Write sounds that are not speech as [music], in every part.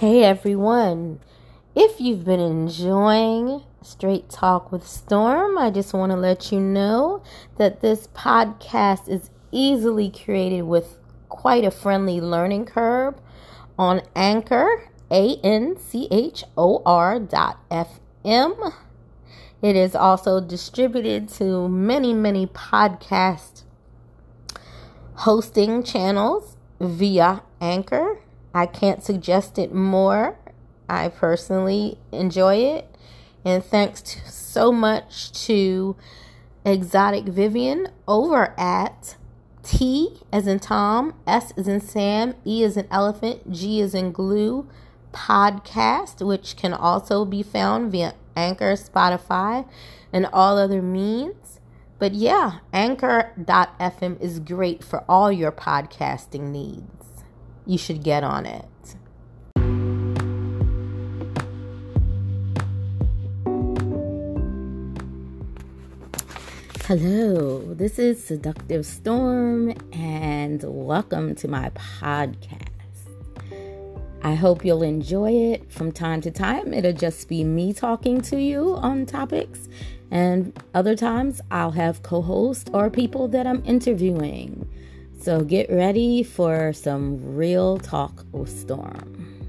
Hey everyone. If you've been enjoying Straight Talk with Storm, I just want to let you know that this podcast is easily created with quite a friendly learning curve on Anchor, A N C H O R dot F M. It is also distributed to many, many podcast hosting channels via Anchor I can't suggest it more. I personally enjoy it. And thanks to, so much to Exotic Vivian over at T as in Tom, S as in Sam, E as in Elephant, G as in Glue podcast, which can also be found via Anchor, Spotify, and all other means. But yeah, Anchor.fm is great for all your podcasting needs you should get on it. Hello, this is Seductive Storm, and welcome to my podcast. I hope you'll enjoy it from time to time. It'll just be me talking to you on topics, and other times I'll have co hosts or people that I'm interviewing. So get ready for some real talk with Storm.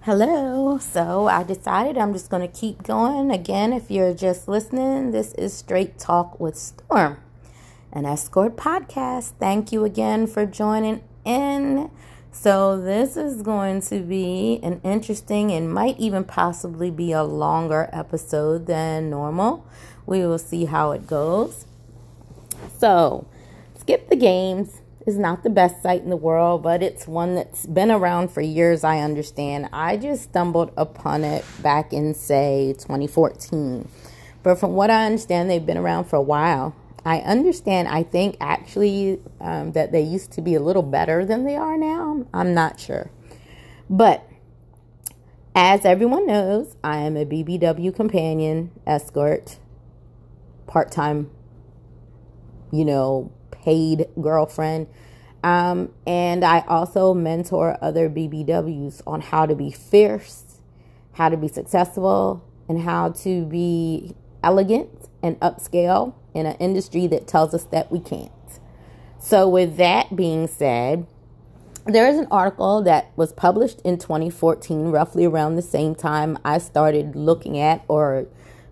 Hello. So I decided I'm just going to keep going. Again, if you're just listening, this is Straight Talk with Storm, an escort podcast. Thank you again for joining in. So, this is going to be an interesting and might even possibly be a longer episode than normal. We will see how it goes. So, Skip the Games is not the best site in the world, but it's one that's been around for years, I understand. I just stumbled upon it back in, say, 2014. But from what I understand, they've been around for a while. I understand, I think actually um, that they used to be a little better than they are now. I'm not sure. But as everyone knows, I am a BBW companion, escort, part time, you know, paid girlfriend. Um, and I also mentor other BBWs on how to be fierce, how to be successful, and how to be elegant and upscale in an industry that tells us that we can't. So, with that being said, there is an article that was published in 2014, roughly around the same time I started looking at or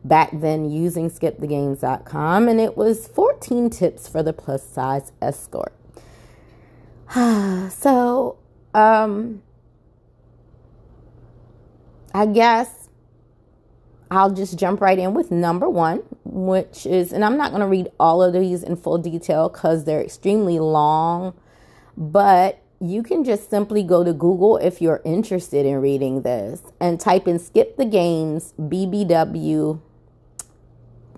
back then using skipthegames.com, and it was 14 tips for the plus size escort. [sighs] so, um, I guess I'll just jump right in with number one, which is, and I'm not going to read all of these in full detail because they're extremely long, but you can just simply go to Google if you're interested in reading this and type in skip the games BBW.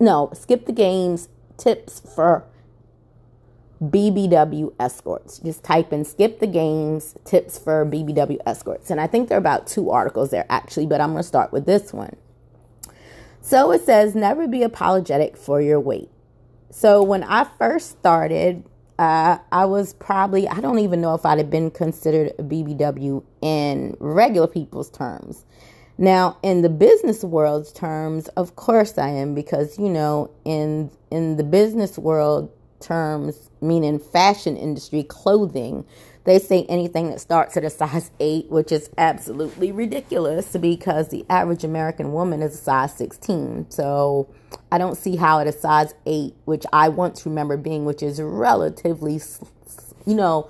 No, skip the games tips for BBW escorts. Just type in skip the games tips for BBW escorts. And I think there are about two articles there actually, but I'm going to start with this one. So it says, never be apologetic for your weight. So when I first started, uh, I was probably, I don't even know if I'd have been considered a BBW in regular people's terms. Now, in the business world's terms, of course I am because, you know, in in the business world terms, meaning fashion industry, clothing, they say anything that starts at a size 8, which is absolutely ridiculous because the average American woman is a size 16. So I don't see how at a size 8, which I once remember being, which is relatively, you know,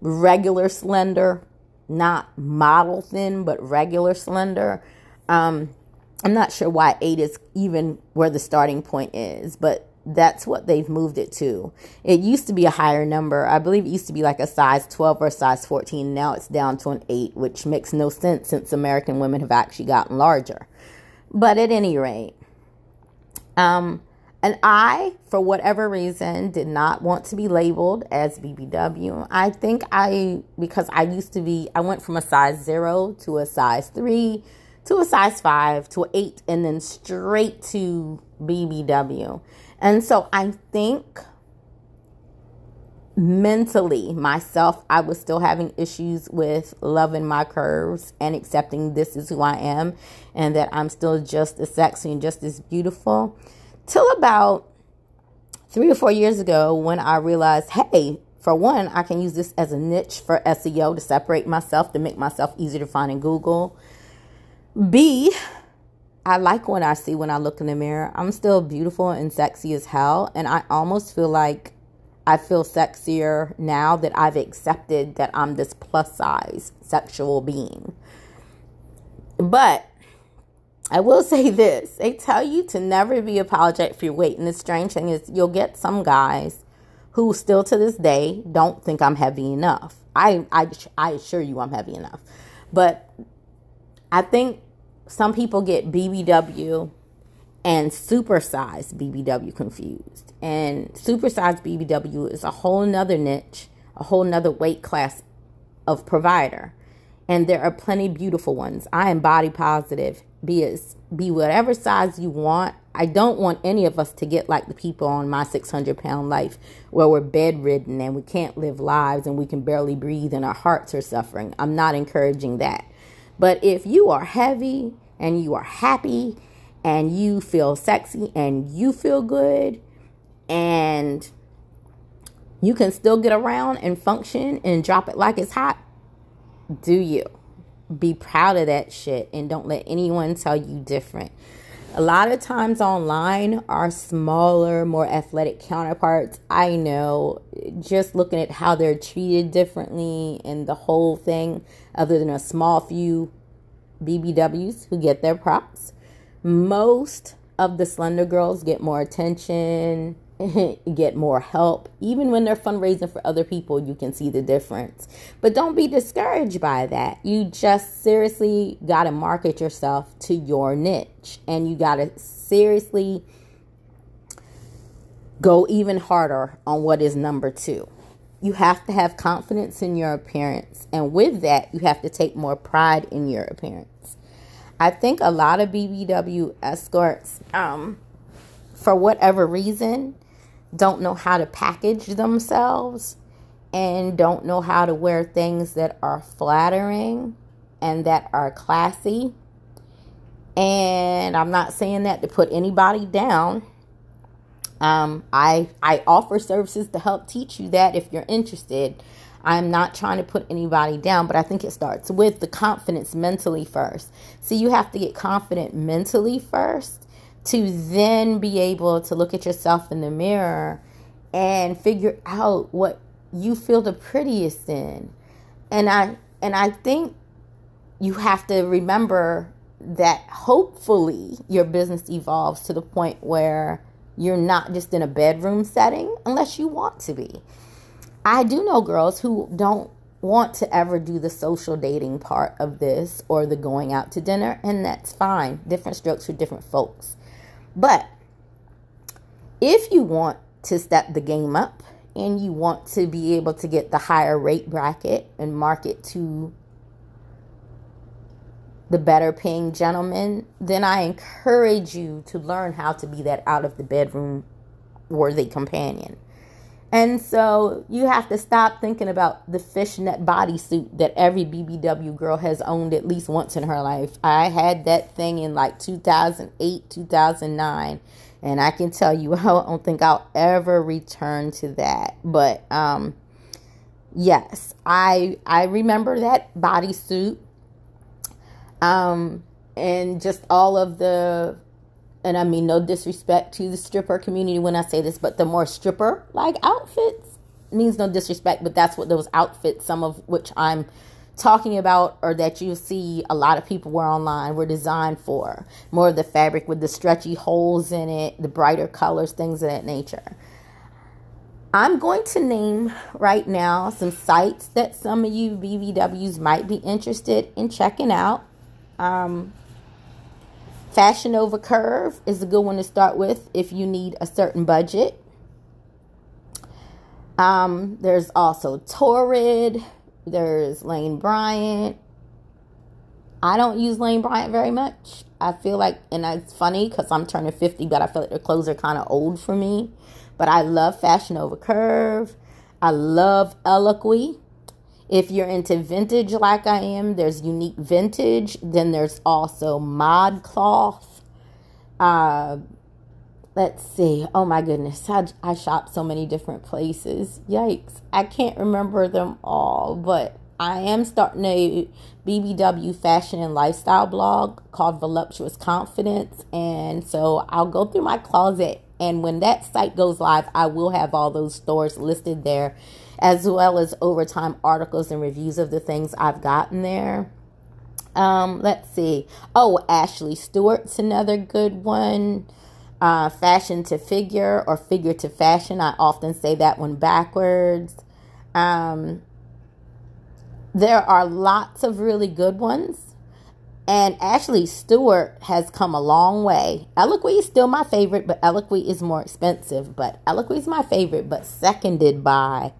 regular slender, not model thin, but regular slender. Um, I'm not sure why 8 is even where the starting point is, but that's what they've moved it to. It used to be a higher number. I believe it used to be like a size 12 or size 14. Now it's down to an 8, which makes no sense since American women have actually gotten larger. But at any rate, um, and I, for whatever reason, did not want to be labeled as BBW. I think I, because I used to be, I went from a size 0 to a size 3 to a size 5 to an 8 and then straight to BBW. And so I think mentally myself i was still having issues with loving my curves and accepting this is who i am and that i'm still just as sexy and just as beautiful till about three or four years ago when i realized hey for one i can use this as a niche for seo to separate myself to make myself easier to find in google. B i like what i see when i look in the mirror i'm still beautiful and sexy as hell and i almost feel like I feel sexier now that I've accepted that I'm this plus size sexual being. But I will [laughs] say this they tell you to never be apologetic for your weight. And the strange thing is, you'll get some guys who still to this day don't think I'm heavy enough. I, I, I assure you I'm heavy enough. But I think some people get BBW and supersized BBW confused. And supersized BBW is a whole nother niche, a whole nother weight class of provider. And there are plenty beautiful ones. I am body positive. Be as, be whatever size you want. I don't want any of us to get like the people on my 600 pound life where we're bedridden and we can't live lives and we can barely breathe and our hearts are suffering. I'm not encouraging that. But if you are heavy and you are happy and you feel sexy and you feel good and you can still get around and function and drop it like it's hot, do you? Be proud of that shit and don't let anyone tell you different. A lot of times online, our smaller, more athletic counterparts, I know, just looking at how they're treated differently and the whole thing, other than a small few BBWs who get their props most of the slender girls get more attention, [laughs] get more help. Even when they're fundraising for other people, you can see the difference. But don't be discouraged by that. You just seriously got to market yourself to your niche and you got to seriously go even harder on what is number two. You have to have confidence in your appearance. And with that, you have to take more pride in your appearance. I think a lot of BBW escorts, um, for whatever reason, don't know how to package themselves and don't know how to wear things that are flattering and that are classy. And I'm not saying that to put anybody down. Um, I I offer services to help teach you that if you're interested. I'm not trying to put anybody down, but I think it starts with the confidence mentally first. So you have to get confident mentally first to then be able to look at yourself in the mirror and figure out what you feel the prettiest in. And I and I think you have to remember that hopefully your business evolves to the point where you're not just in a bedroom setting unless you want to be. I do know girls who don't want to ever do the social dating part of this or the going out to dinner, and that's fine. Different strokes for different folks. But if you want to step the game up and you want to be able to get the higher rate bracket and market to the better paying gentlemen, then I encourage you to learn how to be that out of the bedroom worthy companion. And so you have to stop thinking about the fishnet bodysuit that every BBW girl has owned at least once in her life. I had that thing in like 2008, 2009, and I can tell you [laughs] I don't think I'll ever return to that. But um yes, I I remember that bodysuit. Um and just all of the and I mean no disrespect to the stripper community when I say this, but the more stripper like outfits means no disrespect, but that's what those outfits, some of which I'm talking about or that you see a lot of people wear online were designed for. More of the fabric with the stretchy holes in it, the brighter colors, things of that nature. I'm going to name right now some sites that some of you BBWs might be interested in checking out. Um, Fashion Nova Curve is a good one to start with if you need a certain budget. Um, there's also Torrid. There's Lane Bryant. I don't use Lane Bryant very much. I feel like, and it's funny because I'm turning 50, but I feel like their clothes are kind of old for me. But I love Fashion Nova Curve. I love Eloquii. If you're into vintage like I am, there's unique vintage. Then there's also ModCloth. Uh, let's see. Oh my goodness. I, I shop so many different places. Yikes. I can't remember them all, but I am starting a BBW fashion and lifestyle blog called Voluptuous Confidence. And so I'll go through my closet. And when that site goes live, I will have all those stores listed there, as well as overtime articles and reviews of the things I've gotten there. Um, let's see. Oh, Ashley Stewart's another good one. Uh, fashion to figure or figure to fashion. I often say that one backwards. Um, there are lots of really good ones. And Ashley Stewart has come a long way. Eloquii is still my favorite, but Eloquii is more expensive. But Eloquii is my favorite, but seconded by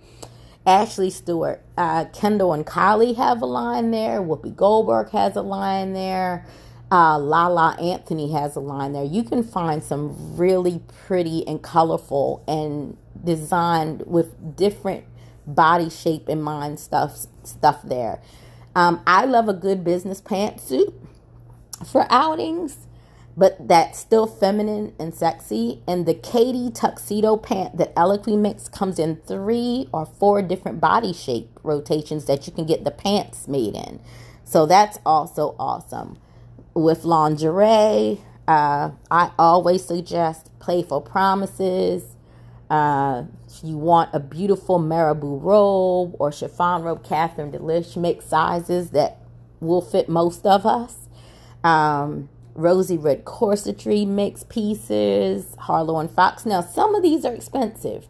Ashley Stewart. Uh, Kendall and Kylie have a line there. Whoopi Goldberg has a line there. Uh, Lala Anthony has a line there. You can find some really pretty and colorful and designed with different body shape in mind stuff stuff there. Um, I love a good business pantsuit for outings, but that's still feminine and sexy. And the Katie tuxedo pant that Eloquii makes comes in three or four different body shape rotations that you can get the pants made in. So that's also awesome. With lingerie, uh, I always suggest playful promises. Uh, you want a beautiful marabou robe or chiffon robe, Catherine D'Lish makes sizes that will fit most of us. Um, Rosy Red Corsetry makes pieces. Harlow and Fox. Now, some of these are expensive.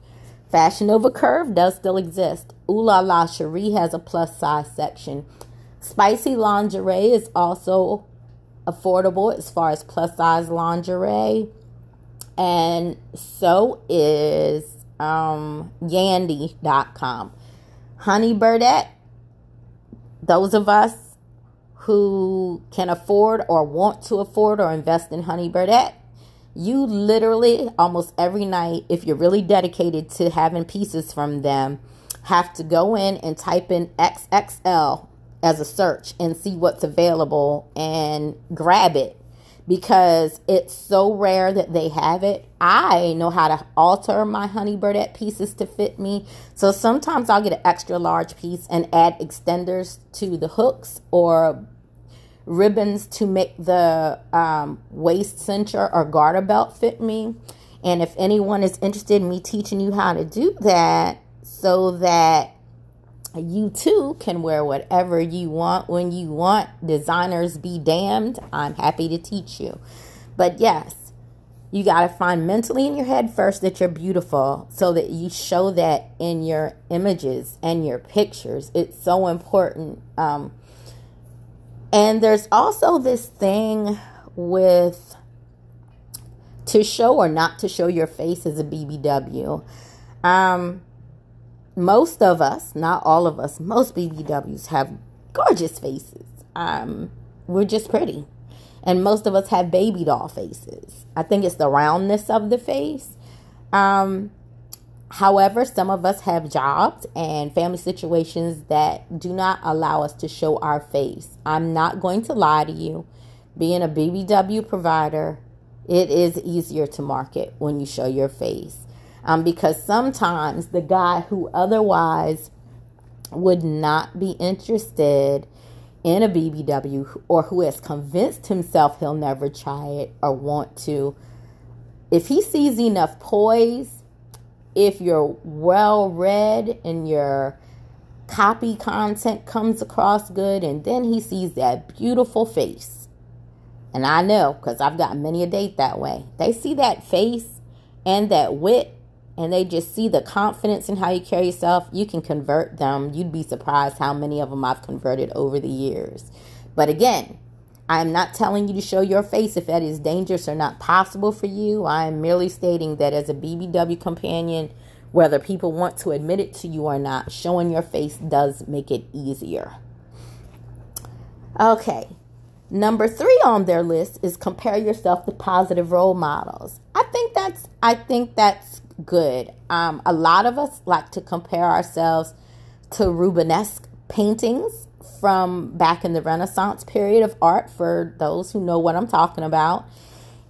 Fashion Nova Curve does still exist. Ooh La La Cherie has a plus size section. Spicy lingerie is also affordable as far as plus size lingerie. And so is um, Yandy.com. Honey Birdette, those of us who can afford or want to afford or invest in Honey Birdette, you literally almost every night, if you're really dedicated to having pieces from them, have to go in and type in XXL as a search and see what's available and grab it because it's so rare that they have it. I know how to alter my honey birdette pieces to fit me. So sometimes I'll get an extra large piece and add extenders to the hooks or ribbons to make the um, waist cincher or garter belt fit me. And if anyone is interested in me teaching you how to do that so that you too can wear whatever you want when you want. Designers be damned. I'm happy to teach you. But yes, you got to find mentally in your head first that you're beautiful so that you show that in your images and your pictures. It's so important. Um, and there's also this thing with to show or not to show your face as a BBW. Um, most of us, not all of us, most BBWs have gorgeous faces. Um, we're just pretty. And most of us have baby doll faces. I think it's the roundness of the face. Um, however, some of us have jobs and family situations that do not allow us to show our face. I'm not going to lie to you. Being a BBW provider, it is easier to market when you show your face um, because sometimes the guy who otherwise would not be interested in a BBW or who has convinced himself he'll never try it or want to, if he sees enough poise, if you're well read and your copy content comes across good, and then he sees that beautiful face. And I know because I've got many a date that way. They see that face and that wit and they just see the confidence in how you carry yourself, you can convert them. You'd be surprised how many of them I've converted over the years. But again, I'm not telling you to show your face if that is dangerous or not possible for you. I am merely stating that as a BBW companion, whether people want to admit it to you or not, showing your face does make it easier. Okay, Number three on their list is compare yourself to positive role models. I think that's I think that's good. Um, a lot of us like to compare ourselves to Rubenesque paintings from back in the Renaissance period of art, for those who know what I'm talking about.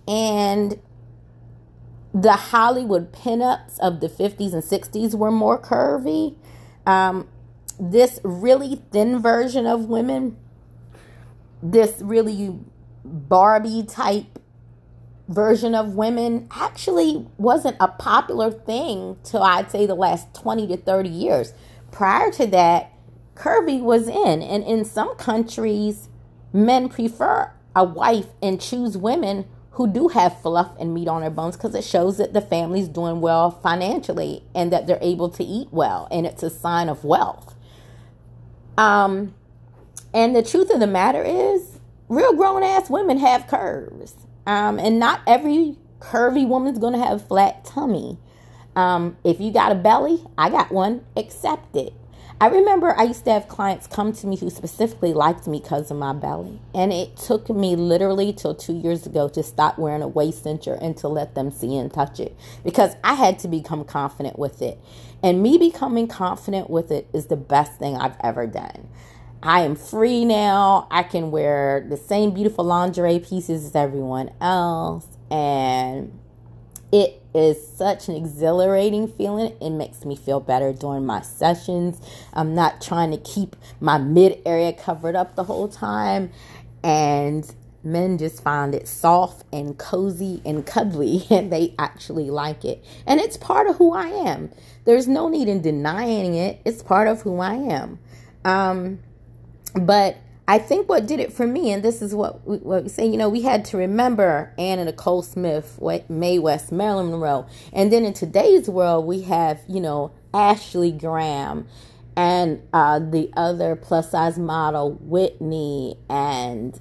And the Hollywood pinups of the 50s and 60s were more curvy. Um, this really thin version of women, this really Barbie type version of women actually wasn't a popular thing till I'd say the last 20 to 30 years. Prior to that, curvy was in, and in some countries, men prefer a wife and choose women who do have fluff and meat on their bones because it shows that the family's doing well financially and that they're able to eat well, and it's a sign of wealth. Um, and the truth of the matter is, real grown ass women have curves. Um, and not every curvy woman's going to have a flat tummy. Um, if you got a belly, I got one, accept it. I remember I used to have clients come to me who specifically liked me because of my belly. And it took me literally till two years ago to stop wearing a waist cincher and to let them see and touch it because I had to become confident with it. And me becoming confident with it is the best thing I've ever done. I am free now. I can wear the same beautiful lingerie pieces as everyone else. And it is such an exhilarating feeling. It makes me feel better during my sessions. I'm not trying to keep my mid area covered up the whole time. And men just find it soft and cozy and cuddly, [laughs] and they actually like it. And it's part of who I am. There's no need in denying it, it's part of who I am. Um, but I think what did it for me, and this is what we, what we say, you know, we had to remember Anna Nicole Smith, Mae West, Marilyn Monroe, and then in today's world we have, you know, Ashley Graham, and uh, the other plus size model Whitney and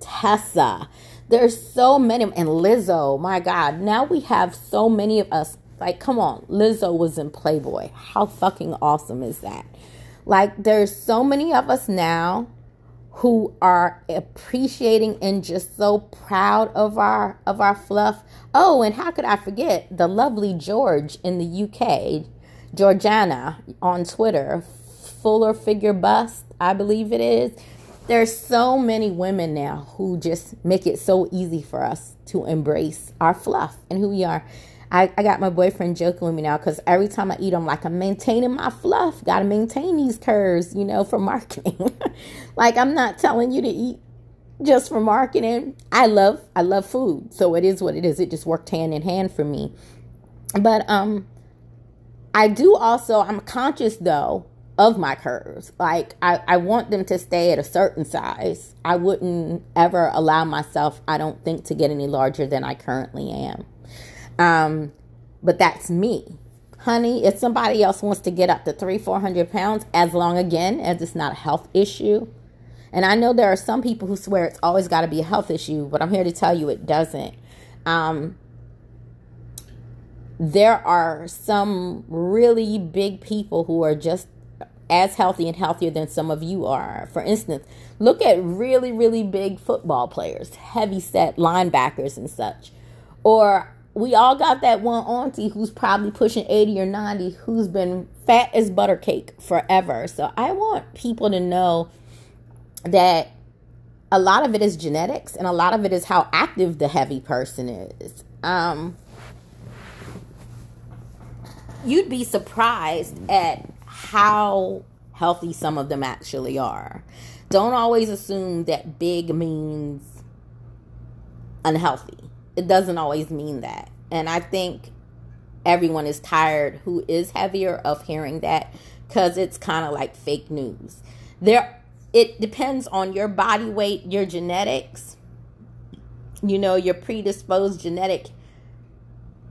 Tessa. There's so many, and Lizzo. My God, now we have so many of us. Like, come on, Lizzo was in Playboy. How fucking awesome is that? Like there's so many of us now who are appreciating and just so proud of our of our fluff. Oh, and how could I forget the lovely George in the UK, Georgiana on Twitter, fuller figure bust, I believe it is. There's so many women now who just make it so easy for us to embrace our fluff and who we are. I, I got my boyfriend joking with me now because every time I eat, I'm like, I'm maintaining my fluff. Got to maintain these curves, you know, for [laughs] marketing. like, I'm not telling you to eat just for marketing. I love, I love food. So it is what it is. It just worked hand in hand for me. But, um, I do also, I'm conscious though of my curves. Like I, I want them to stay at a certain size. I wouldn't ever allow myself, I don't think, to get any larger than I currently am. Um, but that's me. Honey, if somebody else wants to get up to three, four hundred pounds, as long again as it's not a health issue. And I know there are some people who swear it's always got to be a health issue, but I'm here to tell you it doesn't. Um, there are some really big people who are just as healthy and healthier than some of you are. For instance, look at really, really big football players, heavy set linebackers and such. Or we all got that one auntie who's probably pushing 80 or 90 who's been fat as butter cake forever. So I want people to know that a lot of it is genetics and a lot of it is how active the heavy person is. Um, you'd be surprised at how healthy some of them actually are. Don't always assume that big means unhealthy it doesn't always mean that. And I think everyone is tired who is heavier of hearing that because it's kind of like fake news. There, it depends on your body weight, your genetics, you know, your predisposed genetic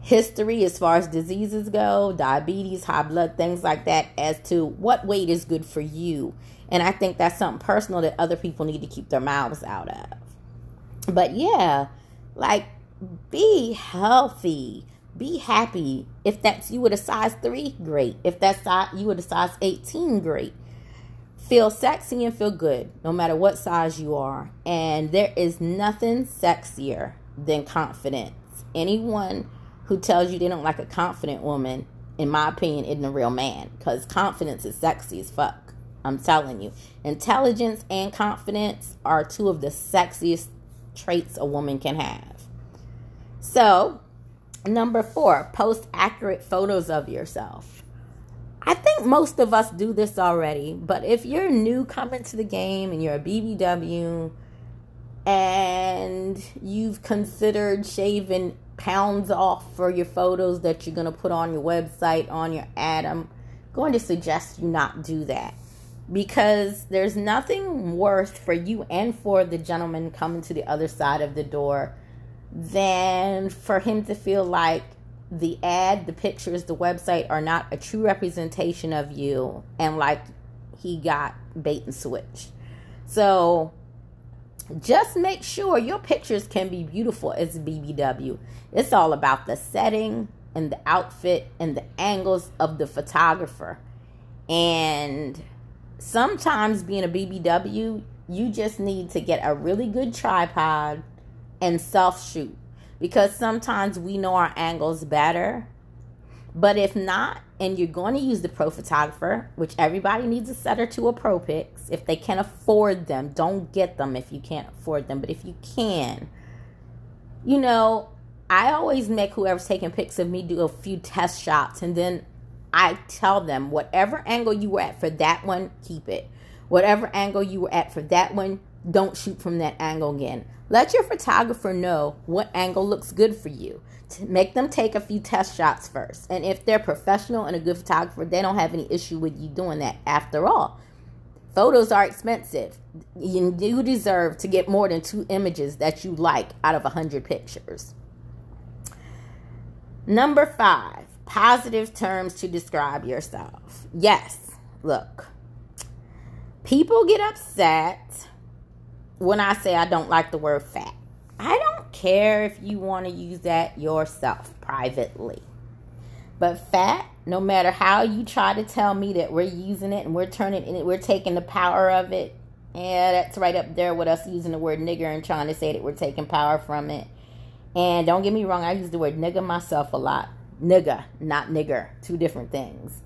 history as far as diseases go, diabetes, high blood, things like that, as to what weight is good for you. And I think that's something personal that other people need to keep their mouths out of. But yeah, like be healthy. Be happy. If that's you with a size 3, great. If that's you with a size 18, great. Feel sexy and feel good no matter what size you are. And there is nothing sexier than confidence. Anyone who tells you they don't like a confident woman, in my opinion, isn't a real man. Because confidence is sexy as fuck. I'm telling you. Intelligence and confidence are two of the sexiest traits a woman can have. So, number four, post accurate photos of yourself. I think most of us do this already, but if you're new coming to the game and you're a BBW and you've considered shaving pounds off for your photos that you're going to put on your website, on your ad, I'm going to suggest you not do that because there's nothing worse for you and for the gentleman coming to the other side of the door than for him to feel like the ad, the pictures, the website are not a true representation of you and like he got bait and switch. So just make sure your pictures can be beautiful as BBW. It's all about the setting and the outfit and the angles of the photographer. And sometimes being a BBW, you just need to get a really good tripod and self shoot because sometimes we know our angles better. But if not, and you're going to use the pro photographer, which everybody needs a setter to a pro pics, if they can afford them, don't get them if you can't afford them. But if you can, you know, I always make whoever's taking pics of me do a few test shots and then I tell them whatever angle you were at for that one, keep it. Whatever angle you were at for that one, don't shoot from that angle again. Let your photographer know what angle looks good for you make them take a few test shots first. And if they're professional and a good photographer, they don't have any issue with you doing that. After all, photos are expensive. You do deserve to get more than two images that you like out of a hundred pictures. Number five, positive terms to describe yourself. Yes, look, people get upset when I say I don't like the word fat. I don't care if you want to use that yourself privately. But fat, no matter how you try to tell me that we're using it and we're turning it, we're taking the power of it, yeah, that's right up there with us using the word nigger and trying to say that we're taking power from it. And don't get me wrong, I use the word nigger myself a lot. Nigger, not nigger, two different things.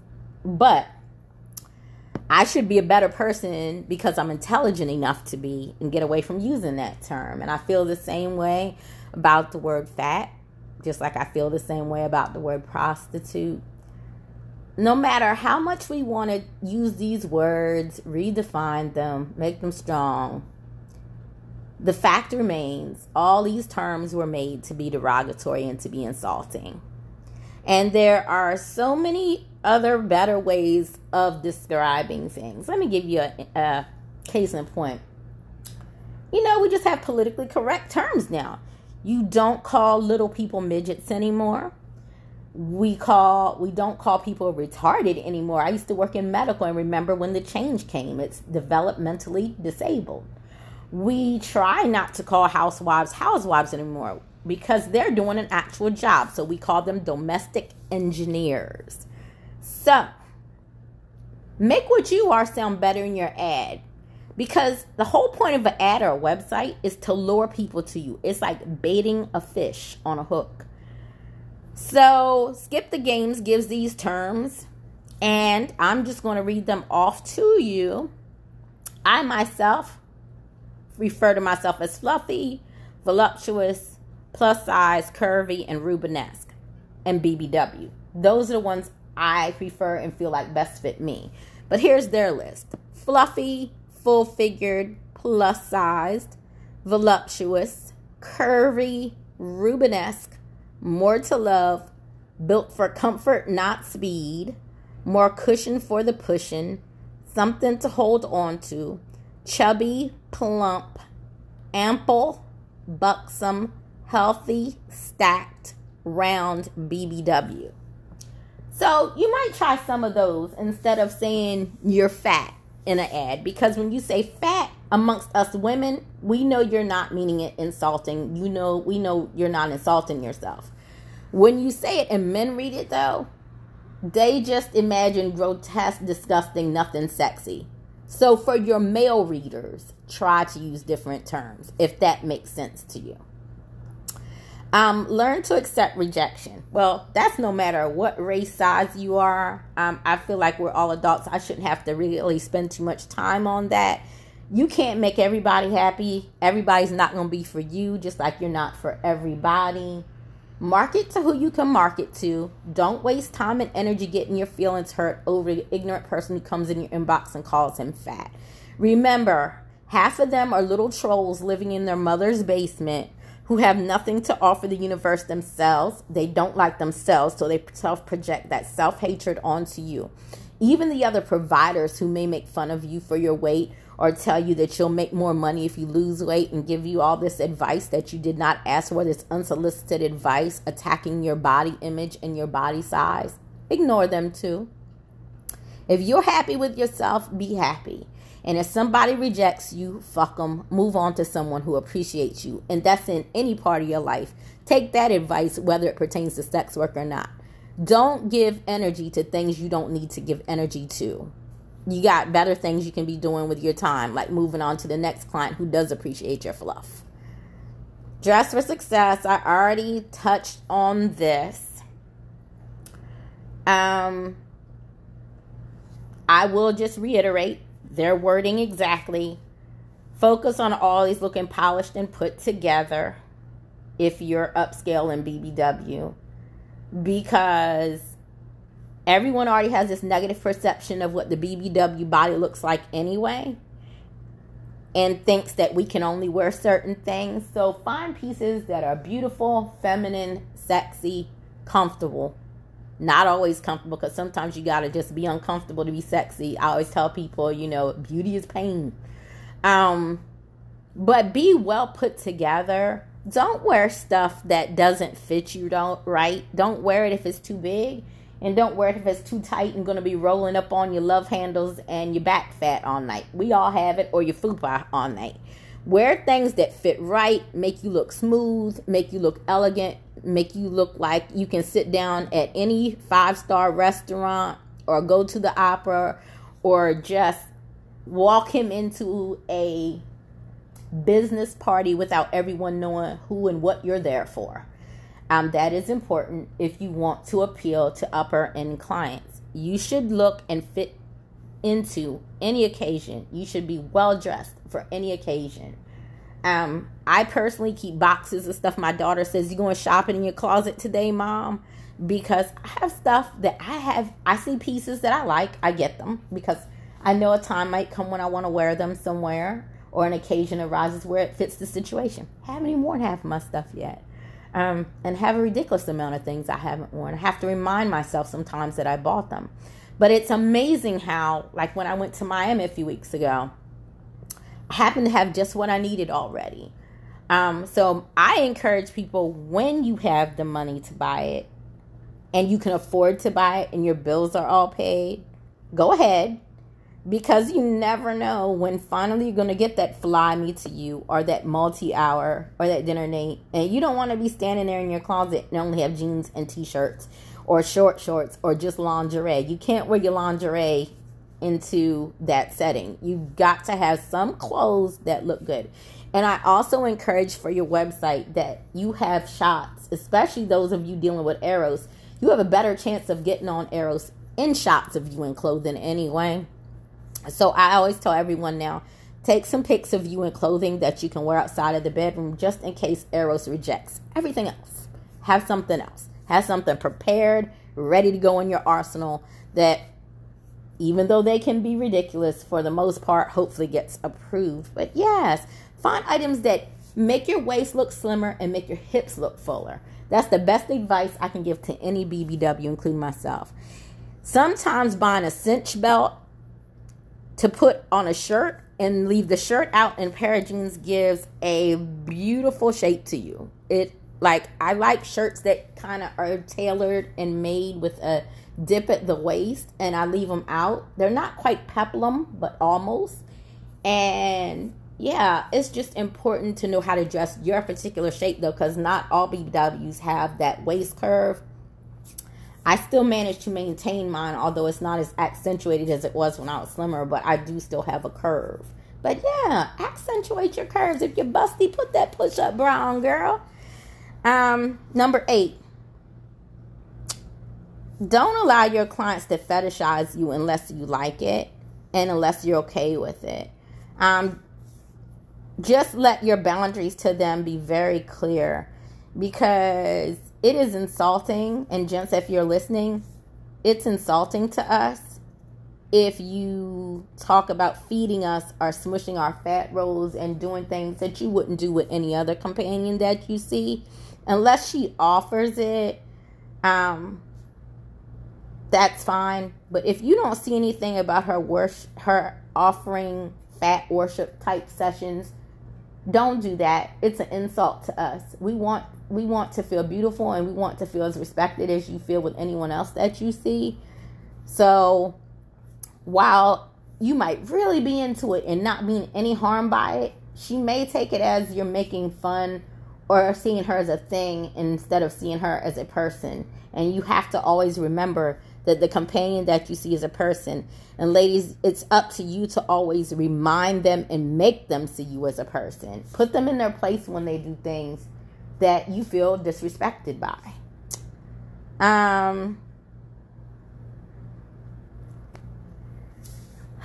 But I should be a better person because I'm intelligent enough to be and get away from using that term. And I feel the same way about the word fat, just like I feel the same way about the word prostitute. No matter how much we want to use these words, redefine them, make them strong, the fact remains all these terms were made to be derogatory and to be insulting. And there are so many other better ways of describing things. Let me give you a, a case in point. You know, we just have politically correct terms now. You don't call little people midgets anymore. We call we don't call people retarded anymore. I used to work in medical and remember when the change came. It's developmentally disabled. We try not to call housewives housewives anymore because they're doing an actual job. So we call them domestic engineers. So make what you are sound better in your ad. Because the whole point of an ad or a website is to lure people to you. It's like baiting a fish on a hook. So, Skip the Games gives these terms, and I'm just going to read them off to you. I myself refer to myself as fluffy, voluptuous, plus size, curvy, and Rubenesque, and BBW. Those are the ones I prefer and feel like best fit me. But here's their list fluffy, full figured, plus sized, voluptuous, curvy, Rubenesque, more to love, built for comfort, not speed, more cushion for the pushing, something to hold on to, chubby, plump, ample, buxom, healthy, stacked, round BBW. So you might try some of those instead of saying you're fat in an ad because when you say fat amongst us women, we know you're not meaning it insulting. You know, we know you're not insulting yourself. When you say it and men read it though, they just imagine grotesque, disgusting, nothing sexy. So for your male readers, try to use different terms if that makes sense to you. Um, learn to accept rejection. Well, that's no matter what race, size you are. Um, I feel like we're all adults. I shouldn't have to really spend too much time on that. You can't make everybody happy. Everybody's not going to be for you, just like you're not for everybody. Market to who you can market to. Don't waste time and energy getting your feelings hurt over the ignorant person who comes in your inbox and calls him fat. Remember, half of them are little trolls living in their mother's basement who have nothing to offer the universe themselves. They don't like themselves, so they self project that self hatred onto you. Even the other providers who may make fun of you for your weight or tell you that you'll make more money if you lose weight and give you all this advice that you did not ask for, this unsolicited advice attacking your body image and your body size. Ignore them too. If you're happy with yourself, be happy. And if somebody rejects you, fuck them. Move on to someone who appreciates you. And that's in any part of your life. Take that advice, whether it pertains to sex work or not. Don't give energy to things you don't need to give energy to you got better things you can be doing with your time, like moving on to the next client who does appreciate your fluff. Dress for success. I already touched on this. Um, I will just reiterate their wording exactly. Focus on all these looking polished and put together if you're upscale in BBW because everyone already has this negative perception of what the BBW body looks like anyway and thinks that we can only wear certain things. So find pieces that are beautiful, feminine, sexy, comfortable. Not always comfortable because sometimes you got to just be uncomfortable to be sexy. I always tell people, you know, beauty is pain. Um but be well put together. Don't wear stuff that doesn't fit you don't right. Don't wear it if it's too big and don't wear it if it's too tight and to be rolling up on your love handles and your back fat all night. We all have it, or your fupa all night. Wear things that fit right, make you look smooth, make you look elegant, make you look like you can sit down at any five star restaurant or go to the opera or just walk him into a business party without everyone knowing who and what you're there for. Um, that is important if you want to appeal to upper end clients. You should look and fit into any occasion. You should be well dressed for any occasion. Um, I personally keep boxes of stuff. My daughter says, "You going shopping in your closet today, mom?" Because I have stuff that I have. I see pieces that I like. I get them because I know a time might come when I want to wear them somewhere, or an occasion arises where it fits the situation. I haven't even worn half of my stuff yet um, and have a ridiculous amount of things I haven't worn. I have to remind myself sometimes that I bought them. But it's amazing how, like when I went to Miami a few weeks ago, happened to have just what I needed already. Um, so I encourage people when you have the money to buy it and you can afford to buy it and your bills are all paid, go ahead. Because you never know when finally you're going to get that fly me to you or that multi hour or that dinner date and you don't want to be standing there in your closet and only have jeans and t-shirts or short shorts or just lingerie. You can't wear your lingerie into that setting you've got to have some clothes that look good and i also encourage for your website that you have shots especially those of you dealing with Eros. you have a better chance of getting on Eros in shots of you in clothing anyway so I always tell everyone now take some pics of you in clothing that you can wear outside of the bedroom just in case Eros rejects everything else. Have something else. Have something prepared, ready to go in your arsenal that even though they can be ridiculous for the most part, hopefully gets approved. But yes, find items that make your waist look slimmer and make your hips look fuller. That's the best advice I can give to any BBW, including myself. Sometimes buying a cinch belt to put on a shirt and leave the shirt out and pair of jeans gives a beautiful shape to you. It like I like shirts that kind of are tailored and made with a dip at the waist and I leave them out. They're not quite peplum, but almost. And yeah, it's just important to know how to dress your particular shape though, because not all BBWs have that waist curve I still manage to maintain mine, although it's not as accentuated as it was when I was slimmer, but I do still have a curve. But yeah, accentuate your curves. If you're busty, put that push up bra on, girl. Um, number eight. Don't allow your clients to fetishize you unless you like it and unless you're okay with it. Um, just let your boundaries to them be very clear because it is insulting. And, gents, if you're listening, it's insulting to us if you talk about feeding us or smushing our fat rolls and doing things that you wouldn't do with any other companion that you see unless she offers it um that's fine. But if you don't see anything about her worship her offering fat worship type sessions don't do that. It's an insult to us. We want we want to feel beautiful and we want to feel as respected as you feel with anyone else that you see. So while you might really be into it and not mean any harm by it she may take it as you're making fun or seeing her as a thing instead of seeing her as a person. And you have to always remember that the companion that you see is a person. And ladies, it's up to you to always remind them and make them see you as a person. Put them in their place when they do things that you feel disrespected by. Um,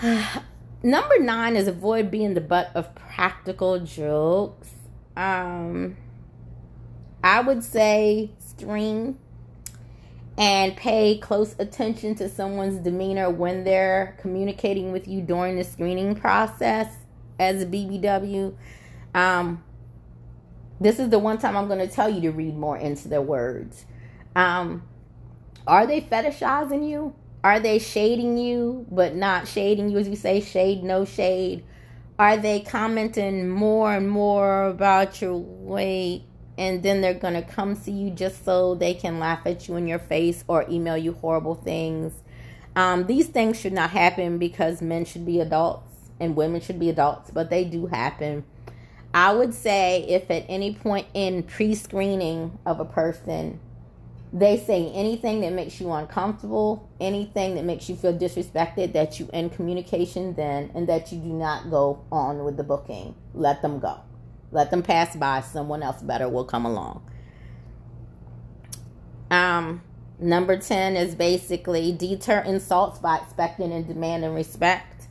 [sighs] number nine is avoid being the butt of practical jokes. Um, I would say screen and pay close attention to someone's demeanor when they're communicating with you during the screening process as a BBW. Um, this is the one time I'm going to tell you to read more into their words. Um, are they fetishizing you? Are they shading you, but not shading you as you say, shade, no shade? Are they commenting more and more about your weight? And then they're going to come see you just so they can laugh at you in your face or email you horrible things. Um, these things should not happen because men should be adults and women should be adults, but they do happen. I would say if at any point in pre screening of a person, they say anything that makes you uncomfortable, anything that makes you feel disrespected, that you end communication then, and that you do not go on with the booking, let them go. Let them pass by. Someone else better will come along. Um, number 10 is basically deter insults by expecting and demanding respect.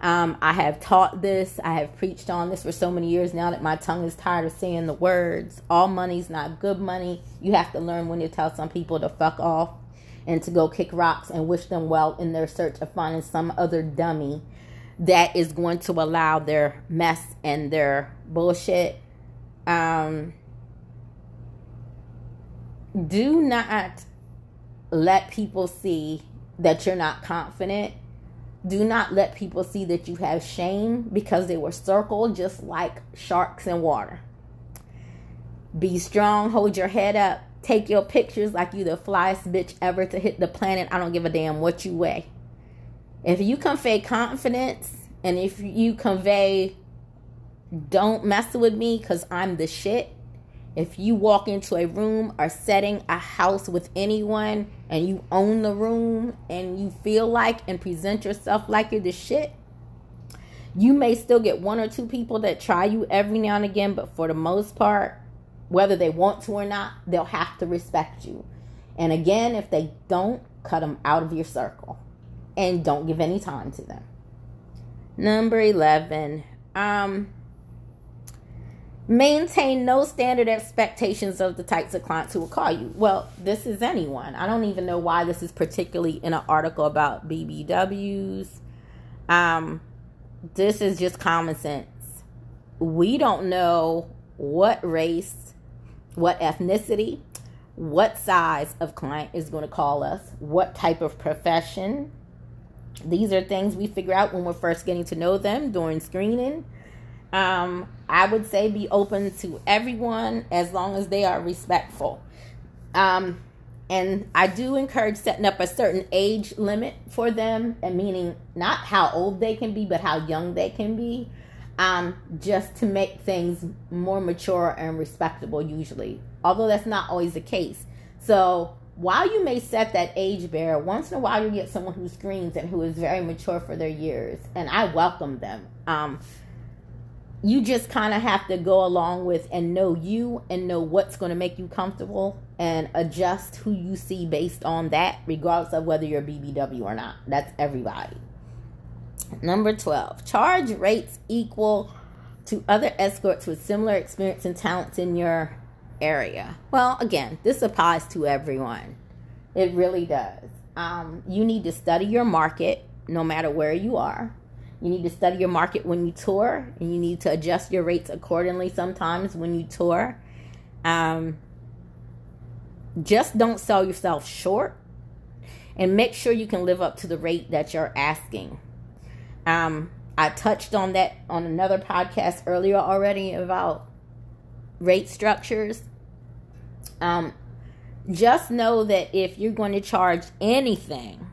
Um, I have taught this, I have preached on this for so many years now that my tongue is tired of saying the words. All money's not good money. You have to learn when to tell some people to fuck off and to go kick rocks and wish them well in their search of finding some other dummy that is going to allow their mess and their bullshit. Um, do not let people see that you're not confident. Do not let people see that you have shame because they were circled just like sharks in water. Be strong, hold your head up, take your pictures like you the flyest bitch ever to hit the planet. I don't give a damn what you weigh. If you convey confidence and if you convey, don't mess with me because I'm the shit. If you walk into a room or setting a house with anyone and you own the room and you feel like and present yourself like you're the shit, you may still get one or two people that try you every now and again, but for the most part, whether they want to or not, they'll have to respect you. And again, if they don't, cut them out of your circle and don't give any time to them. Number 11. Um, maintain no standard expectations of the types of clients who will call you. Well, this is anyone. I don't even know why this is particularly in an article about BBWs. Um, this is just common sense. We don't know what race, what ethnicity, what size of client is going to call us, what type of profession, these are things we figure out when we're first getting to know them during screening. Um, I would say be open to everyone as long as they are respectful. Um, and I do encourage setting up a certain age limit for them, and meaning not how old they can be, but how young they can be, um, just to make things more mature and respectable, usually. Although that's not always the case. So while you may set that age barrier, once in a while you get someone who screens and who is very mature for their years, and I welcome them. Um, you just kind of have to go along with and know you and know what's going to make you comfortable and adjust who you see based on that, regardless of whether you're BBW or not. That's everybody. Number 12, charge rates equal to other escorts with similar experience and talents in your area. Well, again, this applies to everyone. It really does. Um, you need to study your market no matter where you are. You need to study your market when you tour, and you need to adjust your rates accordingly sometimes when you tour. Um, just don't sell yourself short and make sure you can live up to the rate that you're asking. Um, I touched on that on another podcast earlier already about rate structures. Um, just know that if you're going to charge anything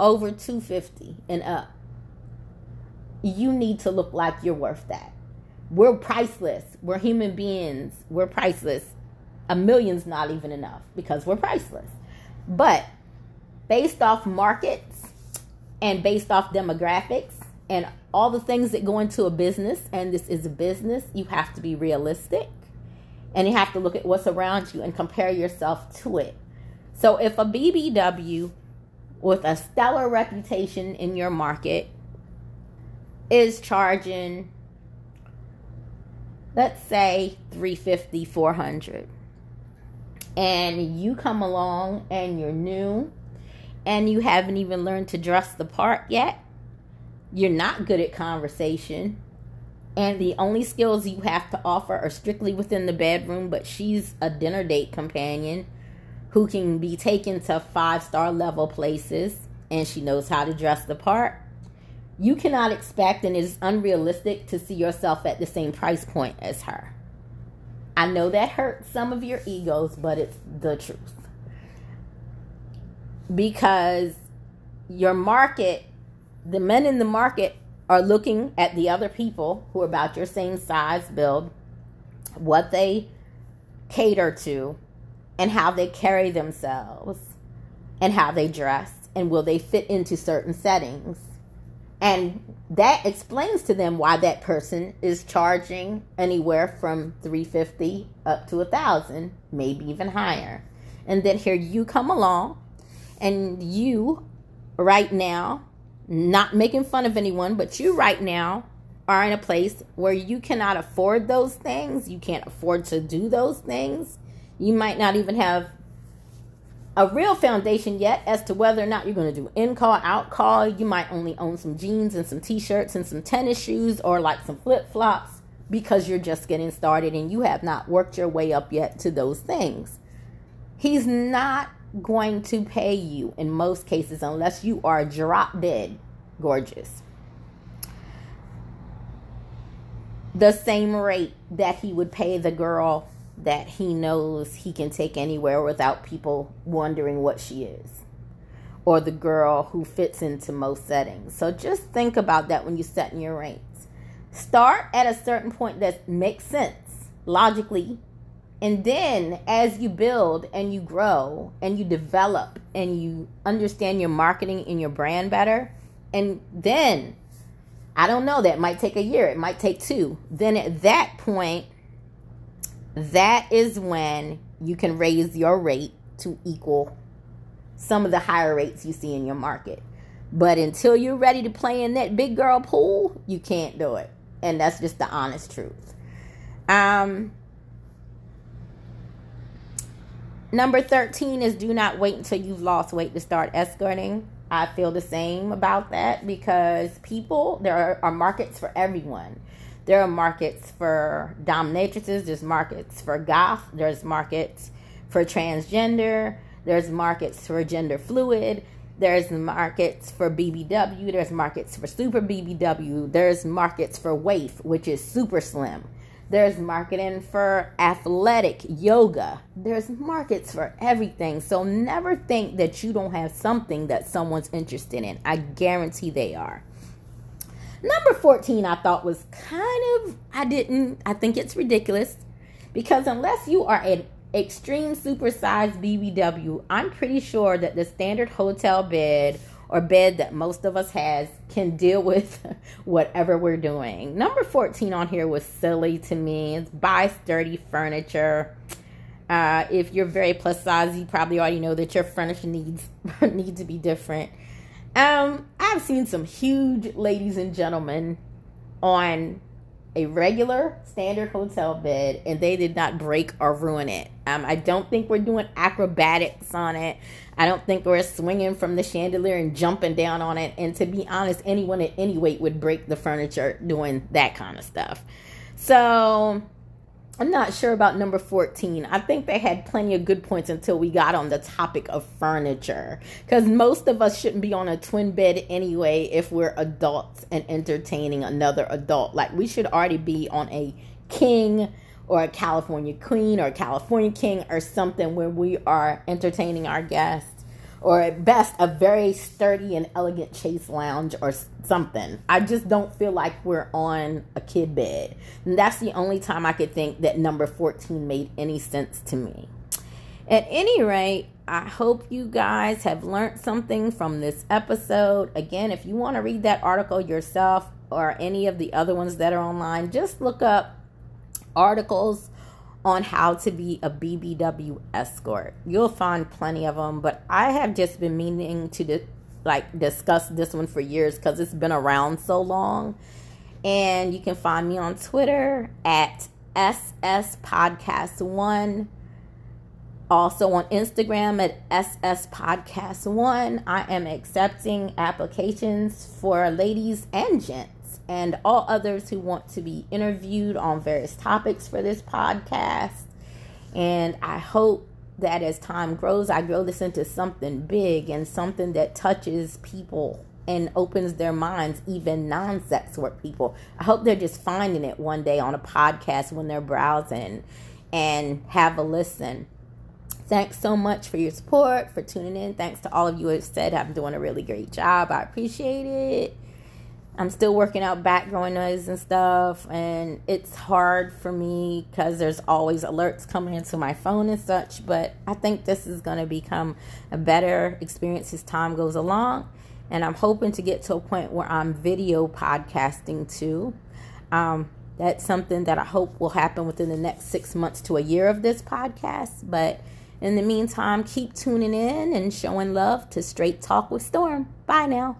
over 250 and up, you need to look like you're worth that. We're priceless. We're human beings. We're priceless. A million's not even enough because we're priceless. But based off markets and based off demographics and all the things that go into a business, and this is a business, you have to be realistic and you have to look at what's around you and compare yourself to it. So if a BBW with a stellar reputation in your market is charging let's say 350 400 and you come along and you're new and you haven't even learned to dress the part yet you're not good at conversation and the only skills you have to offer are strictly within the bedroom but she's a dinner date companion who can be taken to five star level places and she knows how to dress the part you cannot expect and it is unrealistic to see yourself at the same price point as her. I know that hurts some of your egos, but it's the truth. Because your market, the men in the market are looking at the other people who are about your same size build, what they cater to, and how they carry themselves, and how they dress, and will they fit into certain settings. And that explains to them why that person is charging anywhere from 350 up to a thousand maybe even higher. And then here you come along and you right now not making fun of anyone but you right now are in a place where you cannot afford those things you can't afford to do those things you might not even have a real foundation yet as to whether or not you're going to do in call, out call. You might only own some jeans and some t shirts and some tennis shoes or like some flip flops because you're just getting started and you have not worked your way up yet to those things. He's not going to pay you in most cases unless you are drop dead gorgeous. The same rate that he would pay the girl that he knows he can take anywhere without people wondering what she is or the girl who fits into most settings. So just think about that when you're setting your rates. Start at a certain point that makes sense logically. And then as you build and you grow and you develop and you understand your marketing and your brand better, and then I don't know, that might take a year, it might take two. Then at that point, that is when you can raise your rate to equal some of the higher rates you see in your market. But until you're ready to play in that big girl pool, you can't do it. And that's just the honest truth. Um, number 13 is do not wait until you've lost weight to start escorting. I feel the same about that because people, there are, are markets for everyone. There are markets for dominatrixes, there's markets for goth, there's markets for transgender, there's markets for gender fluid, there's markets for BBW, there's markets for super BBW, there's markets for waif, which is super slim. There's marketing for athletic yoga. There's markets for everything. So never think that you don't have something that someone's interested in. I guarantee they are. Number 14, I thought was kind of, I didn't, I think it's ridiculous because unless you are an extreme supersized BBW, I'm pretty sure that the standard hotel bed or bed that most of us has can deal with [laughs] whatever we're doing. Number 14 on here was silly to me. It's buy sturdy furniture. Uh, if you're very plus size, you probably already know that your furniture needs [laughs] need to be different. Um, I've seen some huge ladies and gentlemen on a regular standard hotel bed and they did not break or ruin it. Um, I don't think we're doing acrobatics on it. I don't think we're swinging from the chandelier and jumping down on it. And to be honest, anyone at any weight would break the furniture doing that kind of stuff. So I'm not sure about number 14. I think they had plenty of good points until we got on the topic of furniture. Because most of us shouldn't be on a twin bed anyway if we're adults and entertaining another adult. Like, we should already be on a king or a California queen or a California king or something where we are entertaining our guests or at best a very sturdy and elegant chaise lounge or something. I just don't feel like we're on a kid bed. And that's the only time I could think that number 14 made any sense to me. At any rate, I hope you guys have learned something from this episode. Again, if you want to read that article yourself or any of the other ones that are online, just look up articles on how to be a BBW escort. You'll find plenty of them, but I have just been meaning to di- like discuss this one for years because it's been around so long. And you can find me on Twitter at SS Podcast One. Also on Instagram at SS Podcast One. I am accepting applications for ladies and gents and all others who want to be interviewed on various topics for this podcast. And I hope that as time grows, I grow this into something big and something that touches people and opens their minds, even non sex work people. I hope they're just finding it one day on a podcast when they're browsing and have a listen. Thanks so much for your support, for tuning in. Thanks to all of you who said I'm doing a really great job. I appreciate it. I'm still working out background noise and stuff, and it's hard for me because there's always alerts coming into my phone and such. But I think this is going to become a better experience as time goes along, and I'm hoping to get to a point where I'm video podcasting too. Um, that's something that I hope will happen within the next six months to a year of this podcast. But in the meantime, keep tuning in and showing love to Straight Talk with Storm. Bye now.